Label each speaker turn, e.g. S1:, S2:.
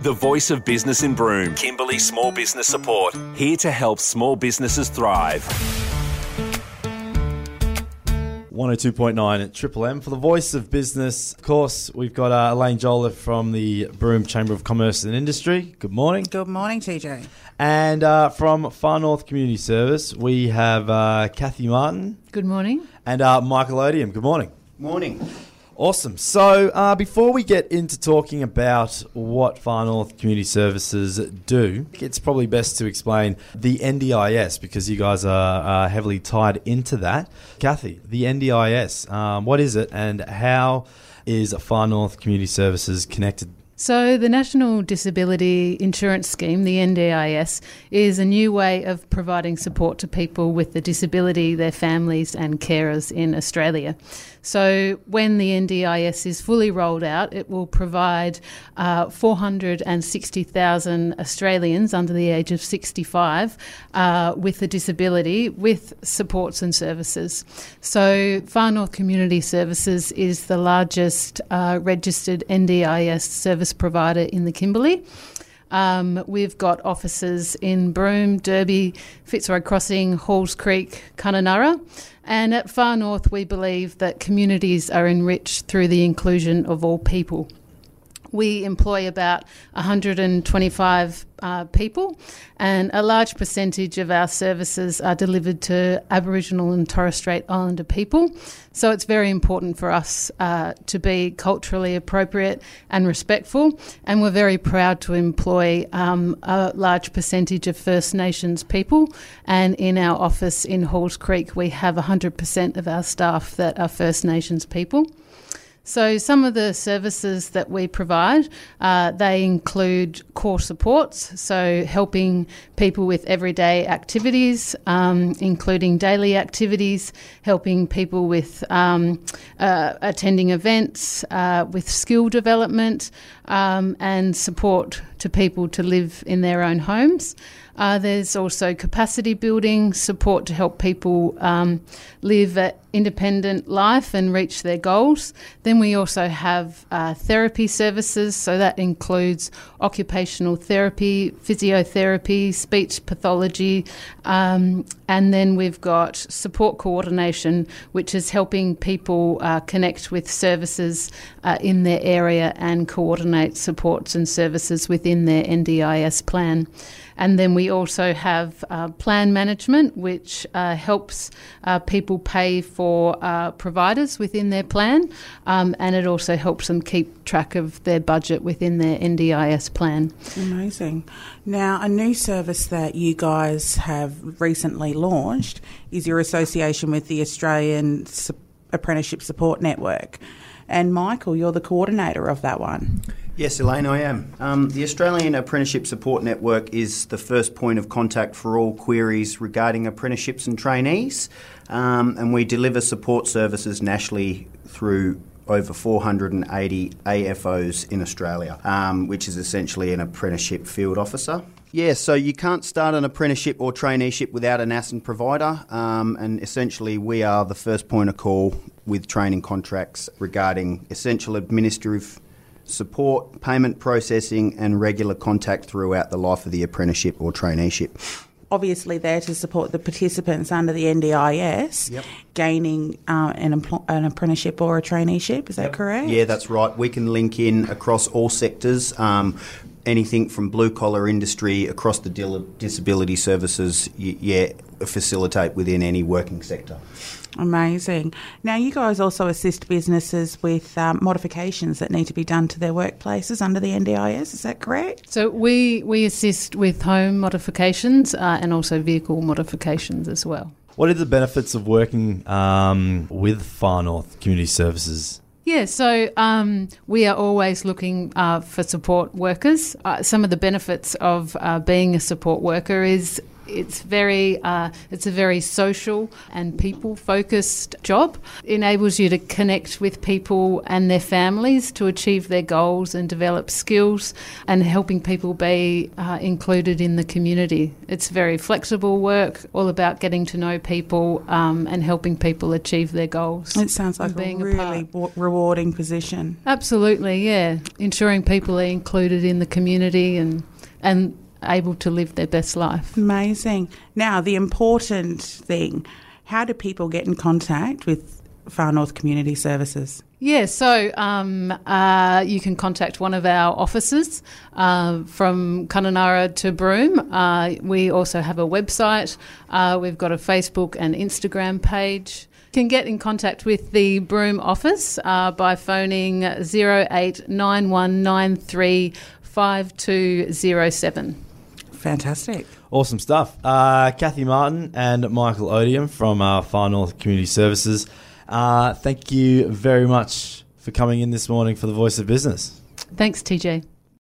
S1: The voice of business in Broome, Kimberley Small Business Support, here to help small businesses thrive.
S2: 102.9 at Triple M for the voice of business. Of course, we've got uh, Elaine Jola from the Broome Chamber of Commerce and Industry. Good morning.
S3: Good morning, TJ.
S2: And uh, from Far North Community Service, we have uh, Kathy Martin
S4: Good morning.
S2: and uh, Michael Odium. Good morning.
S5: Morning.
S2: Awesome. So, uh, before we get into talking about what Far North Community Services do, it's probably best to explain the NDIS because you guys are uh, heavily tied into that. Kathy, the NDIS, um, what is it and how is Far North Community Services connected?
S4: So, the National Disability Insurance Scheme, the NDIS, is a new way of providing support to people with a disability, their families, and carers in Australia. So, when the NDIS is fully rolled out, it will provide uh, 460,000 Australians under the age of 65 uh, with a disability with supports and services. So, Far North Community Services is the largest uh, registered NDIS service provider in the Kimberley. Um, we've got offices in Broome, Derby, Fitzroy Crossing, Halls Creek, Kununurra. And at Far North, we believe that communities are enriched through the inclusion of all people. We employ about 125 uh, people, and a large percentage of our services are delivered to Aboriginal and Torres Strait Islander people. So it's very important for us uh, to be culturally appropriate and respectful, and we're very proud to employ um, a large percentage of First Nations people. And in our office in Halls Creek, we have 100% of our staff that are First Nations people. So, some of the services that we provide, uh, they include core supports, so helping people with everyday activities, um, including daily activities, helping people with um, uh, attending events, uh, with skill development, um, and support to people to live in their own homes. Uh, there's also capacity building, support to help people um, live an independent life and reach their goals. Then we also have uh, therapy services, so that includes occupational therapy, physiotherapy, speech pathology, um, and then we've got support coordination, which is helping people uh, connect with services uh, in their area and coordinate supports and services within their NDIS plan. And then we also have uh, plan management, which uh, helps uh, people pay for uh, providers within their plan, um, and it also helps them keep track of their budget within their NDIS plan.
S3: Amazing. Now, a new service that you guys have recently launched is your association with the Australian Apprenticeship Support Network. And Michael, you're the coordinator of that one.
S5: Yes, Elaine, I am. Um, the Australian Apprenticeship Support Network is the first point of contact for all queries regarding apprenticeships and trainees, um, and we deliver support services nationally through over 480 AFOs in Australia, um, which is essentially an apprenticeship field officer. Yeah, so you can't start an apprenticeship or traineeship without an ASIN provider, um, and essentially we are the first point of call with training contracts regarding essential administrative support, payment processing, and regular contact throughout the life of the apprenticeship or traineeship.
S3: Obviously, there to support the participants under the NDIS
S5: Yep.
S3: gaining uh, an, empl- an apprenticeship or a traineeship. Is that correct?
S5: Yeah, that's right. We can link in across all sectors. Um, anything from blue collar industry across the disability services, y- yeah, facilitate within any working sector.
S3: Amazing. Now, you guys also assist businesses with um, modifications that need to be done to their workplaces under the NDIS. Is that correct?
S4: So we, we assist with home modifications uh, and also vehicle modifications as well.
S2: What are the benefits of working um, with Far North Community Services?
S4: Yeah, so um, we are always looking uh, for support workers. Uh, some of the benefits of uh, being a support worker is it's very uh, it's a very social and people focused job. It enables you to connect with people and their families to achieve their goals and develop skills, and helping people be uh, included in the community. It's very flexible work, all about getting to know people um, and helping people achieve their goals.
S3: It sounds like
S4: being
S3: a
S4: a
S3: really w- rewarding position.
S4: Absolutely, yeah. Ensuring people are included in the community and and able to live their best life.
S3: Amazing. Now, the important thing how do people get in contact with Far North Community Services?
S4: Yeah, so um, uh, you can contact one of our offices uh, from Kununurra to Broome. Uh, we also have a website. Uh, we've got a Facebook and Instagram page. You can get in contact with the Broome office uh, by phoning 089193 5207.
S3: Fantastic.
S2: Awesome stuff. Uh, Kathy Martin and Michael Odium from uh, Far North Community Services. Uh, thank you very much for coming in this morning for the Voice of Business.
S4: Thanks, TJ.